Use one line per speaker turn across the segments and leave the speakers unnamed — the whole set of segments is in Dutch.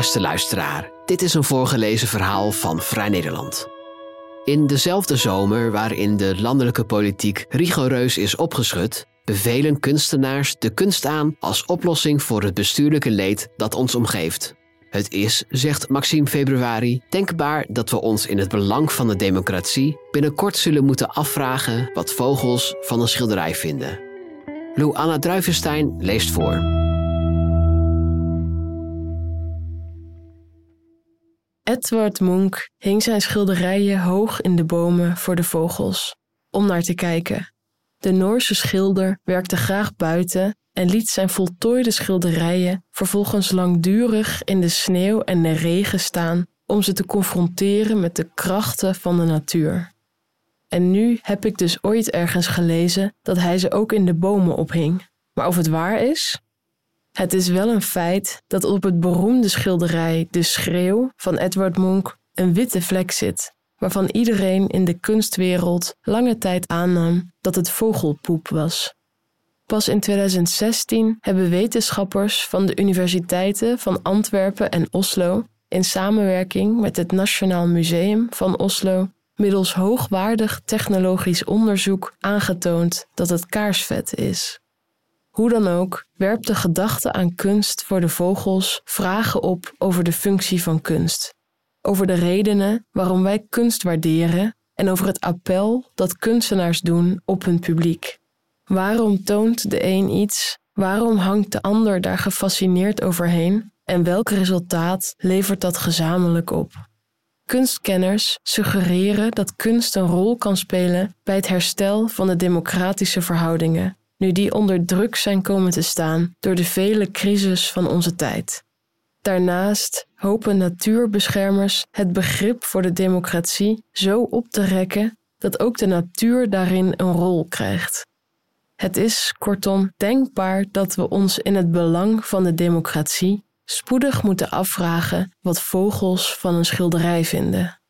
Beste luisteraar, dit is een voorgelezen verhaal van Vrij Nederland. In dezelfde zomer waarin de landelijke politiek rigoureus is opgeschud, bevelen kunstenaars de kunst aan als oplossing voor het bestuurlijke leed dat ons omgeeft. Het is, zegt Maxime Februari, denkbaar dat we ons in het belang van de democratie binnenkort zullen moeten afvragen wat vogels van een schilderij vinden. Lou Anna Druivenstein leest voor.
Edward Munch hing zijn schilderijen hoog in de bomen voor de vogels, om naar te kijken. De Noorse schilder werkte graag buiten en liet zijn voltooide schilderijen vervolgens langdurig in de sneeuw en de regen staan om ze te confronteren met de krachten van de natuur. En nu heb ik dus ooit ergens gelezen dat hij ze ook in de bomen ophing. Maar of het waar is? Het is wel een feit dat op het beroemde schilderij De Schreeuw van Edward Munch een witte vlek zit, waarvan iedereen in de kunstwereld lange tijd aannam dat het vogelpoep was. Pas in 2016 hebben wetenschappers van de universiteiten van Antwerpen en Oslo in samenwerking met het Nationaal Museum van Oslo middels hoogwaardig technologisch onderzoek aangetoond dat het kaarsvet is. Hoe dan ook, werpt de gedachte aan kunst voor de vogels vragen op over de functie van kunst, over de redenen waarom wij kunst waarderen en over het appel dat kunstenaars doen op hun publiek. Waarom toont de een iets, waarom hangt de ander daar gefascineerd overheen en welk resultaat levert dat gezamenlijk op? Kunstkenners suggereren dat kunst een rol kan spelen bij het herstel van de democratische verhoudingen nu die onder druk zijn komen te staan door de vele crises van onze tijd. Daarnaast hopen natuurbeschermers het begrip voor de democratie zo op te rekken dat ook de natuur daarin een rol krijgt. Het is kortom denkbaar dat we ons in het belang van de democratie spoedig moeten afvragen wat vogels van een schilderij vinden.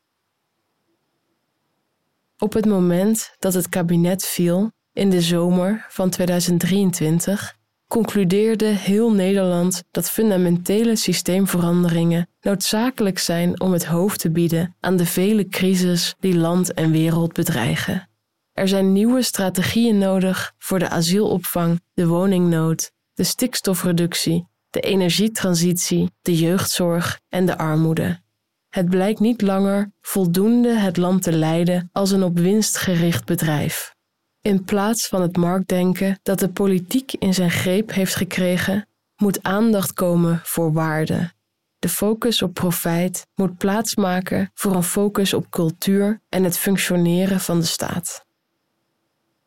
Op het moment dat het kabinet viel, in de zomer van 2023 concludeerde heel Nederland dat fundamentele systeemveranderingen noodzakelijk zijn om het hoofd te bieden aan de vele crises die land en wereld bedreigen. Er zijn nieuwe strategieën nodig voor de asielopvang, de woningnood, de stikstofreductie, de energietransitie, de jeugdzorg en de armoede. Het blijkt niet langer voldoende het land te leiden als een op winst gericht bedrijf. In plaats van het marktdenken dat de politiek in zijn greep heeft gekregen, moet aandacht komen voor waarde. De focus op profijt moet plaatsmaken voor een focus op cultuur en het functioneren van de staat.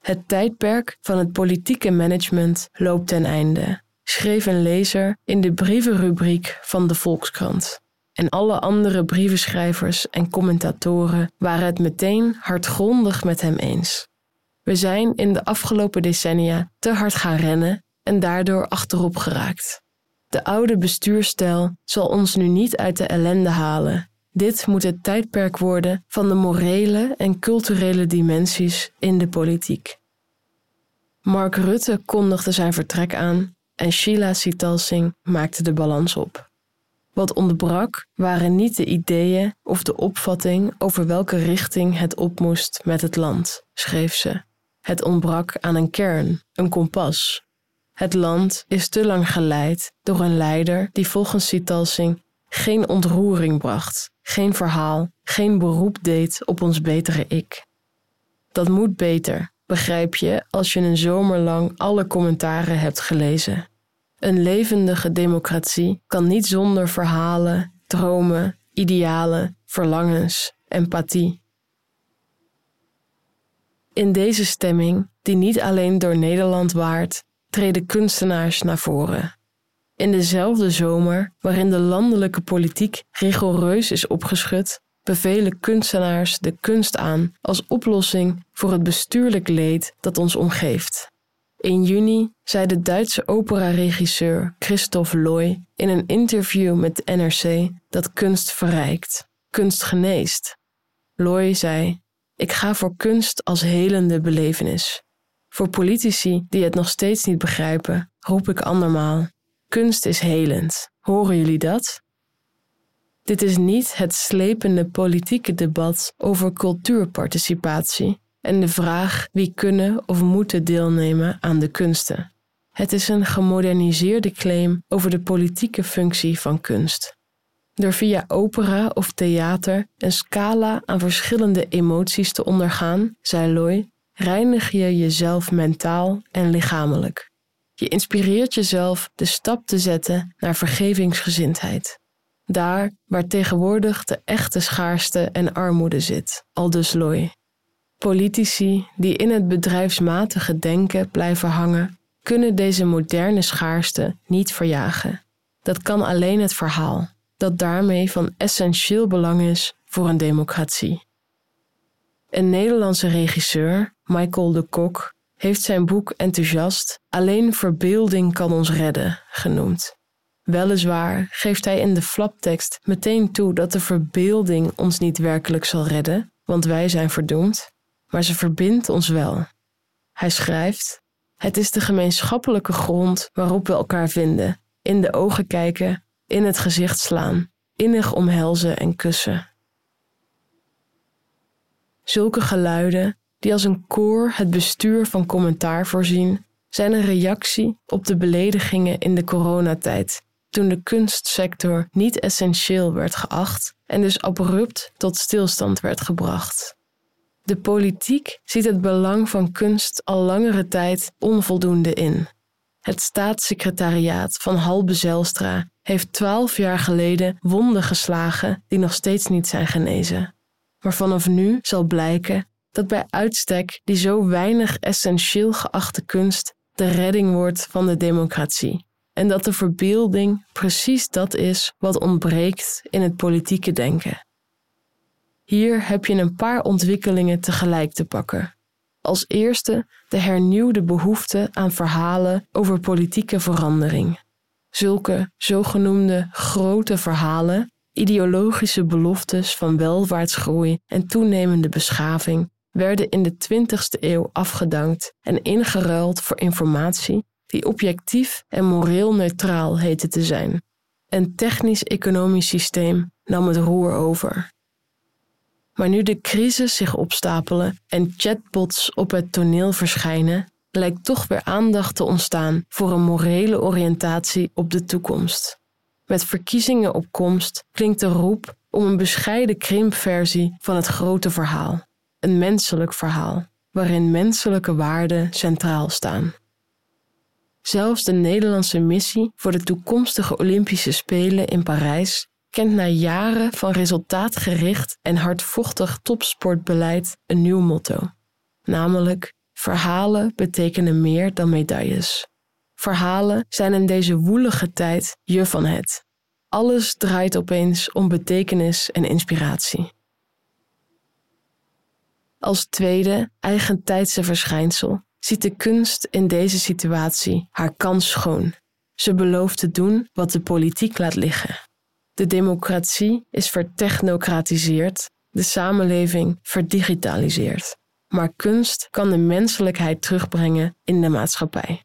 Het tijdperk van het politieke management loopt ten einde, schreef een lezer in de brievenrubriek van de Volkskrant. En alle andere brievenschrijvers en commentatoren waren het meteen hardgrondig met hem eens. We zijn in de afgelopen decennia te hard gaan rennen en daardoor achterop geraakt. De oude bestuurstijl zal ons nu niet uit de ellende halen. Dit moet het tijdperk worden van de morele en culturele dimensies in de politiek. Mark Rutte kondigde zijn vertrek aan en Sheila Sitalsing maakte de balans op. Wat ontbrak waren niet de ideeën of de opvatting over welke richting het op moest met het land, schreef ze. Het ontbrak aan een kern, een kompas. Het land is te lang geleid door een leider die volgens Sitalsing geen ontroering bracht, geen verhaal, geen beroep deed op ons betere ik. Dat moet beter, begrijp je, als je een zomer lang alle commentaren hebt gelezen. Een levendige democratie kan niet zonder verhalen, dromen, idealen, verlangens, empathie. In deze stemming, die niet alleen door Nederland waart, treden kunstenaars naar voren. In dezelfde zomer, waarin de landelijke politiek rigoureus is opgeschud, bevelen kunstenaars de kunst aan als oplossing voor het bestuurlijk leed dat ons omgeeft. In juni zei de Duitse operaregisseur Christoph Loy in een interview met de NRC dat kunst verrijkt, kunst geneest. Loy zei: ik ga voor kunst als helende belevenis. Voor politici die het nog steeds niet begrijpen, roep ik andermaal: kunst is helend. Horen jullie dat? Dit is niet het slepende politieke debat over cultuurparticipatie en de vraag wie kunnen of moeten deelnemen aan de kunsten. Het is een gemoderniseerde claim over de politieke functie van kunst. Door via opera of theater een scala aan verschillende emoties te ondergaan, zei Loy, reinig je jezelf mentaal en lichamelijk. Je inspireert jezelf de stap te zetten naar vergevingsgezindheid. Daar waar tegenwoordig de echte schaarste en armoede zit, aldus Loy. Politici die in het bedrijfsmatige denken blijven hangen, kunnen deze moderne schaarste niet verjagen. Dat kan alleen het verhaal, dat daarmee van essentieel belang is voor een democratie. Een Nederlandse regisseur, Michael de Kok, heeft zijn boek enthousiast Alleen verbeelding kan ons redden genoemd. Weliswaar geeft hij in de flaptekst meteen toe dat de verbeelding ons niet werkelijk zal redden, want wij zijn verdoemd, maar ze verbindt ons wel. Hij schrijft: Het is de gemeenschappelijke grond waarop we elkaar vinden, in de ogen kijken, in het gezicht slaan, innig omhelzen en kussen. Zulke geluiden, die als een koor het bestuur van commentaar voorzien, zijn een reactie op de beledigingen in de coronatijd, toen de kunstsector niet essentieel werd geacht en dus abrupt tot stilstand werd gebracht. De politiek ziet het belang van kunst al langere tijd onvoldoende in. Het staatssecretariaat van Halbe Zelstra heeft twaalf jaar geleden wonden geslagen die nog steeds niet zijn genezen. Maar vanaf nu zal blijken dat bij uitstek die zo weinig essentieel geachte kunst de redding wordt van de democratie. En dat de verbeelding precies dat is wat ontbreekt in het politieke denken. Hier heb je een paar ontwikkelingen tegelijk te pakken. Als eerste de hernieuwde behoefte aan verhalen over politieke verandering. Zulke zogenoemde grote verhalen, ideologische beloftes van welvaartsgroei en toenemende beschaving, werden in de 20ste eeuw afgedankt en ingeruild voor informatie die objectief en moreel neutraal heette te zijn. Een technisch-economisch systeem nam het roer over. Maar nu de crisis zich opstapelen en chatbots op het toneel verschijnen, lijkt toch weer aandacht te ontstaan voor een morele oriëntatie op de toekomst. Met verkiezingen op komst klinkt de roep om een bescheiden krimpversie van het grote verhaal. Een menselijk verhaal, waarin menselijke waarden centraal staan. Zelfs de Nederlandse missie voor de toekomstige Olympische Spelen in Parijs kent na jaren van resultaatgericht en hardvochtig topsportbeleid een nieuw motto, namelijk verhalen betekenen meer dan medailles. Verhalen zijn in deze woelige tijd je van het. Alles draait opeens om betekenis en inspiratie. Als tweede, eigentijdse verschijnsel ziet de kunst in deze situatie haar kans schoon. Ze belooft te doen wat de politiek laat liggen. De democratie is vertechnocratiseerd, de samenleving verdigitaliseerd. Maar kunst kan de menselijkheid terugbrengen in de maatschappij.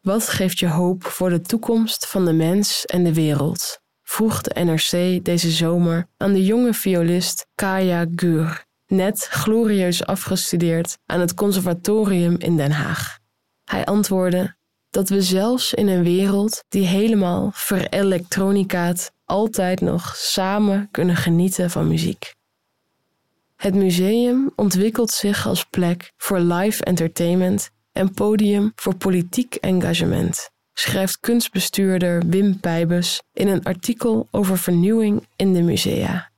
Wat geeft je hoop voor de toekomst van de mens en de wereld? vroeg de NRC deze zomer aan de jonge violist Kaya Gur, net glorieus afgestudeerd aan het Conservatorium in Den Haag. Hij antwoordde: dat we zelfs in een wereld die helemaal verelektronicaat altijd nog samen kunnen genieten van muziek. Het museum ontwikkelt zich als plek voor live entertainment en podium voor politiek engagement, schrijft kunstbestuurder Wim Pijbus in een artikel over vernieuwing in de musea.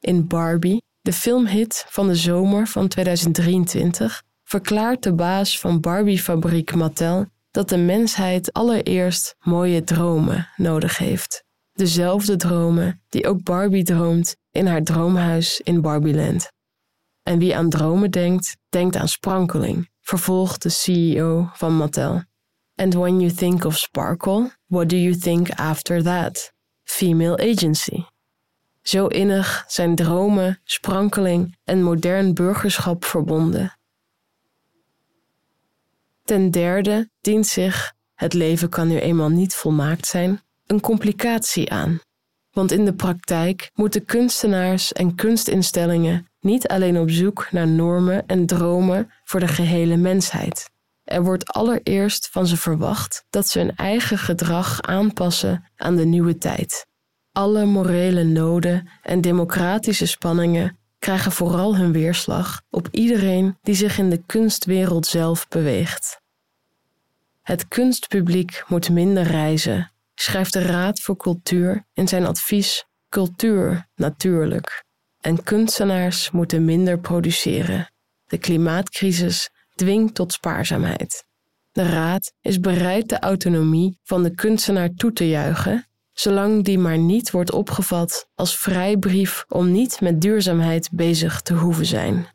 In Barbie, de filmhit van de zomer van 2023, verklaart de baas van Barbie-fabriek Mattel dat de mensheid allereerst mooie dromen nodig heeft. Dezelfde dromen die ook Barbie droomt in haar droomhuis in Barbieland. En wie aan dromen denkt, denkt aan sprankeling, vervolgt de CEO van Mattel. And when you think of sparkle, what do you think after that? Female agency. Zo innig zijn dromen, sprankeling en modern burgerschap verbonden. Ten derde dient zich, het leven kan nu eenmaal niet volmaakt zijn, een complicatie aan. Want in de praktijk moeten kunstenaars en kunstinstellingen niet alleen op zoek naar normen en dromen voor de gehele mensheid. Er wordt allereerst van ze verwacht dat ze hun eigen gedrag aanpassen aan de nieuwe tijd. Alle morele noden en democratische spanningen krijgen vooral hun weerslag op iedereen die zich in de kunstwereld zelf beweegt. Het kunstpubliek moet minder reizen, schrijft de Raad voor Cultuur in zijn advies Cultuur natuurlijk. En kunstenaars moeten minder produceren. De klimaatcrisis dwingt tot spaarzaamheid. De Raad is bereid de autonomie van de kunstenaar toe te juichen, zolang die maar niet wordt opgevat als vrijbrief om niet met duurzaamheid bezig te hoeven zijn.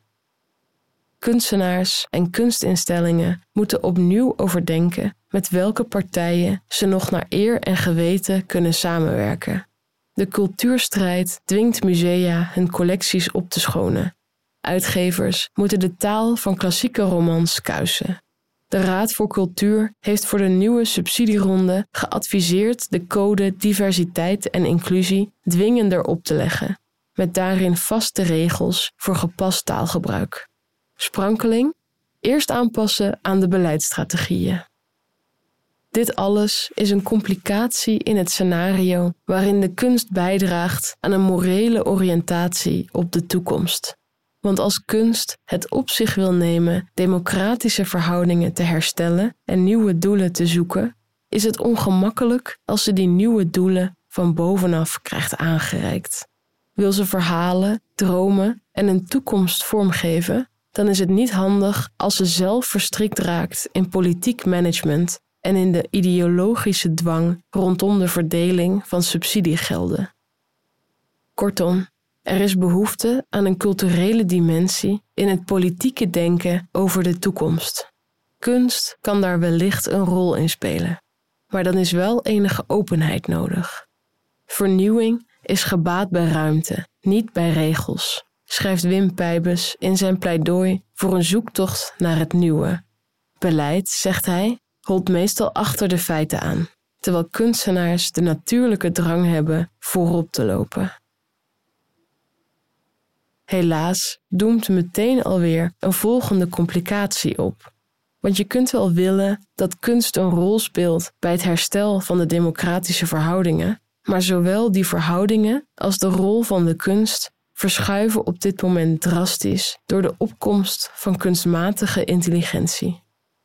Kunstenaars en kunstinstellingen moeten opnieuw overdenken met welke partijen ze nog naar eer en geweten kunnen samenwerken. De cultuurstrijd dwingt musea hun collecties op te schonen. Uitgevers moeten de taal van klassieke romans kuisen. De Raad voor Cultuur heeft voor de nieuwe subsidieronde geadviseerd de code diversiteit en inclusie dwingender op te leggen, met daarin vaste regels voor gepast taalgebruik. Sprankeling? Eerst aanpassen aan de beleidsstrategieën. Dit alles is een complicatie in het scenario waarin de kunst bijdraagt aan een morele oriëntatie op de toekomst. Want als kunst het op zich wil nemen democratische verhoudingen te herstellen en nieuwe doelen te zoeken, is het ongemakkelijk als ze die nieuwe doelen van bovenaf krijgt aangereikt. Wil ze verhalen, dromen en een toekomst vormgeven, dan is het niet handig als ze zelf verstrikt raakt in politiek management en in de ideologische dwang rondom de verdeling van subsidiegelden. Kortom, er is behoefte aan een culturele dimensie in het politieke denken over de toekomst. Kunst kan daar wellicht een rol in spelen, maar dan is wel enige openheid nodig. Vernieuwing is gebaat bij ruimte, niet bij regels, schrijft Wim Pijbes in zijn pleidooi voor een zoektocht naar het nieuwe. Beleid, zegt hij, holt meestal achter de feiten aan, terwijl kunstenaars de natuurlijke drang hebben voorop te lopen. Helaas doemt meteen alweer een volgende complicatie op. Want je kunt wel willen dat kunst een rol speelt bij het herstel van de democratische verhoudingen, maar zowel die verhoudingen als de rol van de kunst verschuiven op dit moment drastisch door de opkomst van kunstmatige intelligentie.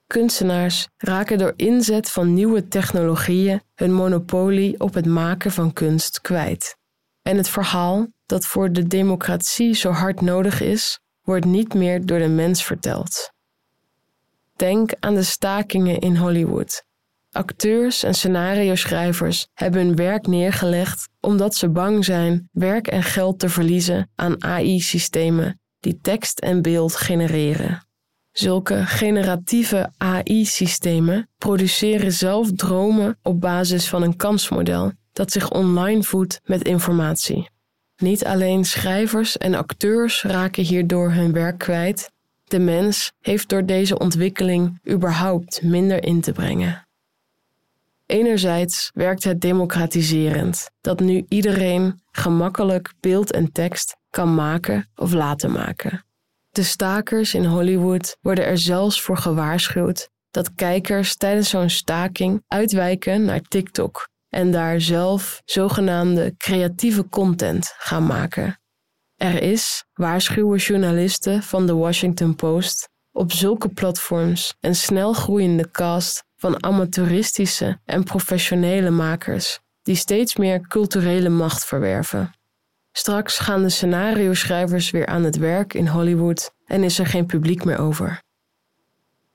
Kunstenaars raken door inzet van nieuwe technologieën hun monopolie op het maken van kunst kwijt. En het verhaal dat voor de democratie zo hard nodig is, wordt niet meer door de mens verteld. Denk aan de stakingen in Hollywood. Acteurs en scenario-schrijvers hebben hun werk neergelegd omdat ze bang zijn werk en geld te verliezen aan AI-systemen die tekst en beeld genereren. Zulke generatieve AI-systemen produceren zelf dromen op basis van een kansmodel dat zich online voedt met informatie. Niet alleen schrijvers en acteurs raken hierdoor hun werk kwijt, de mens heeft door deze ontwikkeling überhaupt minder in te brengen. Enerzijds werkt het democratiserend, dat nu iedereen gemakkelijk beeld en tekst kan maken of laten maken. De stakers in Hollywood worden er zelfs voor gewaarschuwd dat kijkers tijdens zo'n staking uitwijken naar TikTok en daar zelf zogenaamde creatieve content gaan maken. Er is, waarschuwen journalisten van de Washington Post, op zulke platforms een snel groeiende cast van amateuristische en professionele makers die steeds meer culturele macht verwerven. Straks gaan de scenario-schrijvers weer aan het werk in Hollywood en is er geen publiek meer over.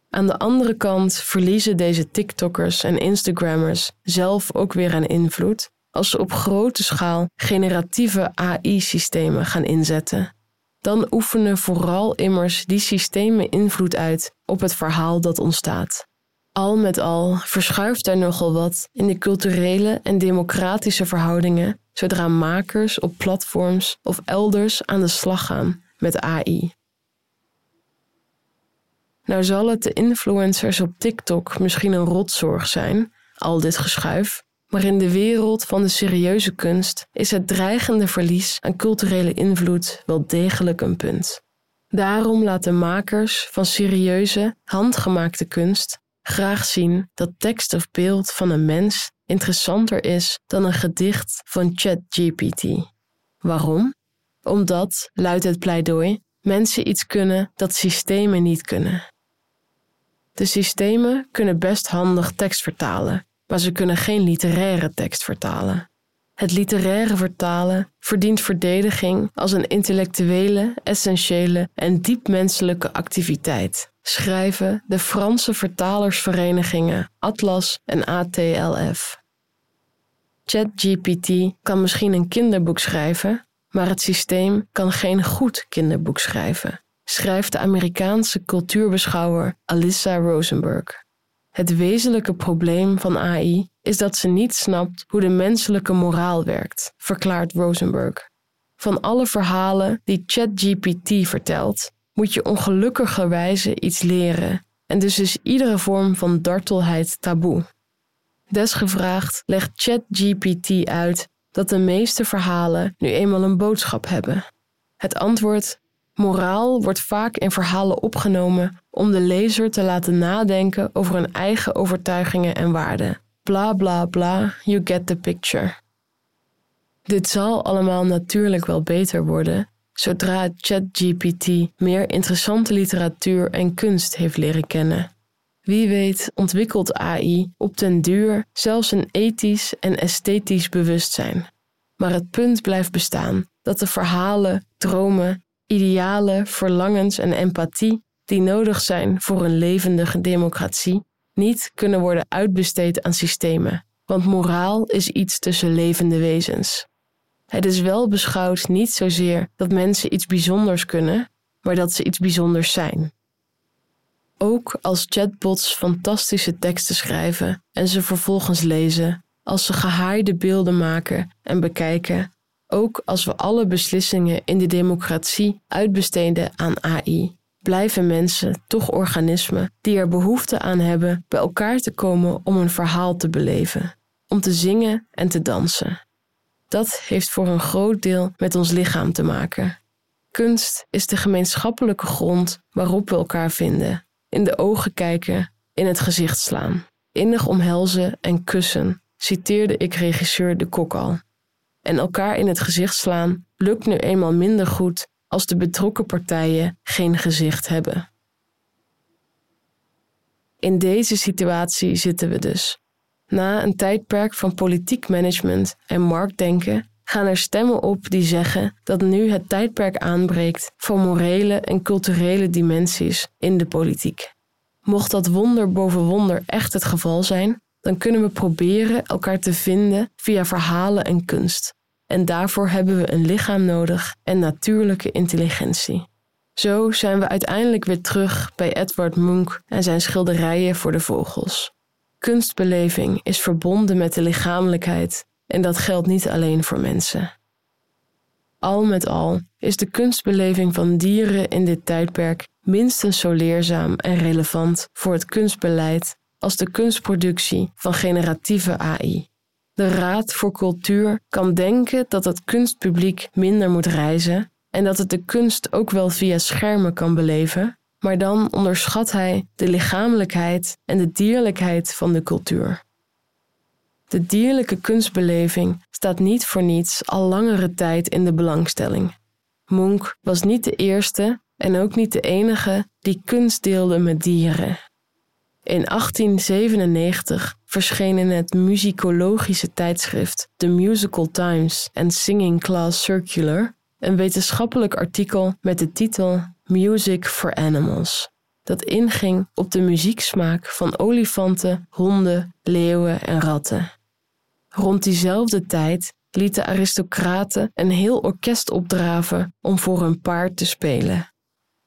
Aan de andere kant verliezen deze TikTokkers en Instagrammers zelf ook weer aan invloed als ze op grote schaal generatieve AI-systemen gaan inzetten. Dan oefenen vooral immers die systemen invloed uit op het verhaal dat ontstaat. Al met al verschuift er nogal wat in de culturele en democratische verhoudingen zodra makers op platforms of elders aan de slag gaan met AI. Nou zal het de influencers op TikTok misschien een rotzorg zijn, al dit geschuif, Maar in de wereld van de serieuze kunst is het dreigende verlies aan culturele invloed wel degelijk een punt. Daarom laten makers van serieuze, handgemaakte kunst graag zien dat tekst of beeld van een mens interessanter is dan een gedicht van ChatGPT. Waarom? Omdat, luidt het pleidooi, mensen iets kunnen dat systemen niet kunnen. De systemen kunnen best handig tekst vertalen, maar ze kunnen geen literaire tekst vertalen. Het literaire vertalen verdient verdediging als een intellectuele, essentiële en diep menselijke activiteit, schrijven de Franse vertalersverenigingen Atlas en ATLF. ChatGPT kan misschien een kinderboek schrijven, maar het systeem kan geen goed kinderboek schrijven, schrijft de Amerikaanse cultuurbeschouwer Alyssa Rosenberg. Het wezenlijke probleem van AI is dat ze niet snapt hoe de menselijke moraal werkt, verklaart Rosenberg. Van alle verhalen die ChatGPT vertelt, moet je ongelukkigerwijze iets leren en dus is iedere vorm van dartelheid taboe. Desgevraagd legt ChatGPT uit dat de meeste verhalen nu eenmaal een boodschap hebben. Het antwoord: moraal wordt vaak in verhalen opgenomen om de lezer te laten nadenken over hun eigen overtuigingen en waarden. Bla bla bla, you get the picture. Dit zal allemaal natuurlijk wel beter worden zodra ChatGPT meer interessante literatuur en kunst heeft leren kennen. Wie weet ontwikkelt AI op den duur zelfs een ethisch en esthetisch bewustzijn. Maar het punt blijft bestaan dat de verhalen, dromen, idealen, verlangens en empathie die nodig zijn voor een levendige democratie niet kunnen worden uitbesteed aan systemen, want moraal is iets tussen levende wezens. Het is wel beschouwd niet zozeer dat mensen iets bijzonders kunnen, maar dat ze iets bijzonders zijn. Ook als chatbots fantastische teksten schrijven en ze vervolgens lezen, als ze gehaaide beelden maken en bekijken, ook als we alle beslissingen in de democratie uitbesteden aan AI, blijven mensen toch organismen die er behoefte aan hebben bij elkaar te komen om een verhaal te beleven, om te zingen en te dansen. Dat heeft voor een groot deel met ons lichaam te maken. Kunst is de gemeenschappelijke grond waarop we elkaar vinden, in de ogen kijken, in het gezicht slaan, innig omhelzen en kussen, citeerde ik regisseur De Kok al. En elkaar in het gezicht slaan lukt nu eenmaal minder goed als de betrokken partijen geen gezicht hebben. In deze situatie zitten we dus. Na een tijdperk van politiek management en marktdenken gaan er stemmen op die zeggen dat nu het tijdperk aanbreekt van morele en culturele dimensies in de politiek. Mocht dat wonder boven wonder echt het geval zijn, dan kunnen we proberen elkaar te vinden via verhalen en kunst. En daarvoor hebben we een lichaam nodig en natuurlijke intelligentie. Zo zijn we uiteindelijk weer terug bij Edward Munch en zijn schilderijen voor de vogels. Kunstbeleving is verbonden met de lichamelijkheid en dat geldt niet alleen voor mensen. Al met al is de kunstbeleving van dieren in dit tijdperk minstens zo leerzaam en relevant voor het kunstbeleid als de kunstproductie van generatieve AI. De Raad voor Cultuur kan denken dat het kunstpubliek minder moet reizen en dat het de kunst ook wel via schermen kan beleven, maar dan onderschat hij de lichamelijkheid en de dierlijkheid van de cultuur. De dierlijke kunstbeleving staat niet voor niets al langere tijd in de belangstelling. Munch was niet de eerste en ook niet de enige die kunst deelde met dieren. In 1897 verscheen in het muzikologische tijdschrift The Musical Times and Singing Class Circular een wetenschappelijk artikel met de titel Music for Animals, dat inging op de muzieksmaak van olifanten, honden, leeuwen en ratten. Rond diezelfde tijd lieten aristocraten een heel orkest opdraven om voor hun paard te spelen.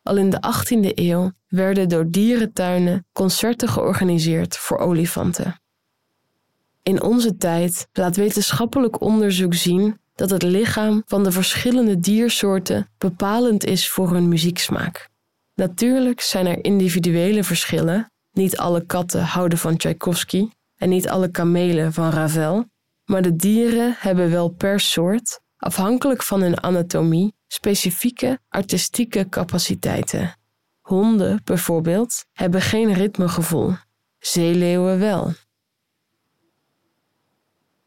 Al in de 18e eeuw werden door dierentuinen concerten georganiseerd voor olifanten. In onze tijd laat wetenschappelijk onderzoek zien dat het lichaam van de verschillende diersoorten bepalend is voor hun muzieksmaak. Natuurlijk zijn er individuele verschillen. Niet alle katten houden van Tchaikovsky en niet alle kamelen van Ravel, maar de dieren hebben wel per soort, afhankelijk van hun anatomie, specifieke artistieke capaciteiten. Honden bijvoorbeeld hebben geen ritmegevoel, zeeleeuwen wel.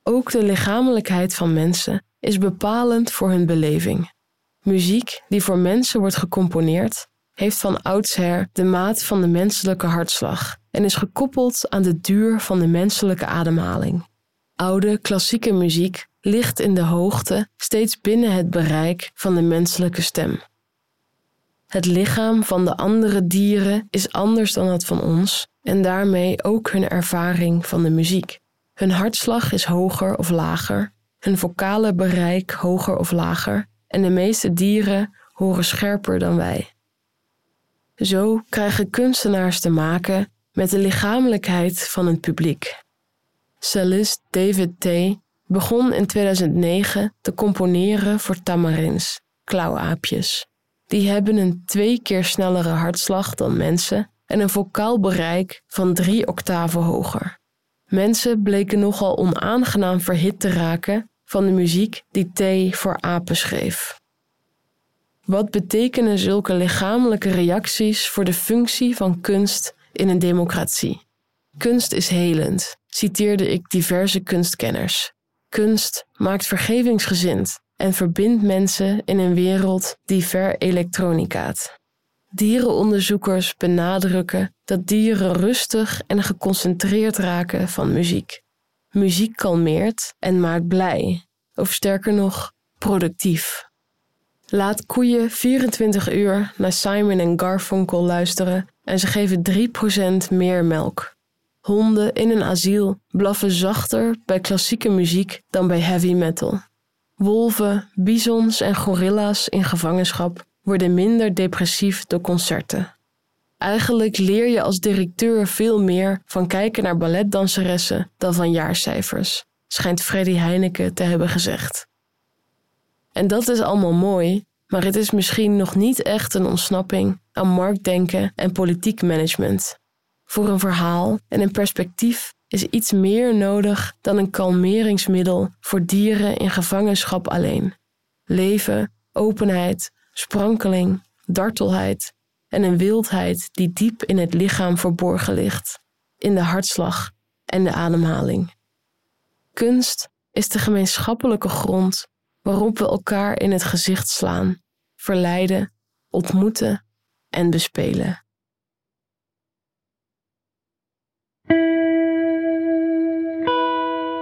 Ook de lichamelijkheid van mensen is bepalend voor hun beleving. Muziek die voor mensen wordt gecomponeerd, heeft van oudsher de maat van de menselijke hartslag en is gekoppeld aan de duur van de menselijke ademhaling. Oude klassieke muziek ligt in de hoogte steeds binnen het bereik van de menselijke stem. Het lichaam van de andere dieren is anders dan dat van ons en daarmee ook hun ervaring van de muziek. Hun hartslag is hoger of lager, hun vocale bereik hoger of lager en de meeste dieren horen scherper dan wij. Zo krijgen kunstenaars te maken met de lichamelijkheid van het publiek. Cellist David T. begon in 2009 te componeren voor tamarins, klauwaapjes. Die hebben een twee keer snellere hartslag dan mensen en een vocaal bereik van drie octaven hoger. Mensen bleken nogal onaangenaam verhit te raken van de muziek die T voor apen schreef. Wat betekenen zulke lichamelijke reacties voor de functie van kunst in een democratie? Kunst is helend, citeerde ik diverse kunstkenners. Kunst maakt vergevingsgezind en verbindt mensen in een wereld die ver elektronicaat. Dierenonderzoekers benadrukken dat dieren rustig en geconcentreerd raken van muziek. Muziek kalmeert en maakt blij, of sterker nog, productief. Laat koeien 24 uur naar Simon en Garfunkel luisteren en ze geven 3% meer melk. Honden in een asiel blaffen zachter bij klassieke muziek dan bij heavy metal. Wolven, bisons en gorilla's in gevangenschap worden minder depressief door concerten. Eigenlijk leer je als directeur veel meer van kijken naar balletdanseressen dan van jaarcijfers, schijnt Freddy Heineken te hebben gezegd. En dat is allemaal mooi, maar het is misschien nog niet echt een ontsnapping aan marktdenken en politiek management. Voor een verhaal en een perspectief is iets meer nodig dan een kalmeringsmiddel voor dieren in gevangenschap alleen. Leven, openheid, sprankeling, dartelheid en een wildheid die diep in het lichaam verborgen ligt, in de hartslag en de ademhaling. Kunst is de gemeenschappelijke grond waarop we elkaar in het gezicht slaan, verleiden, ontmoeten en bespelen.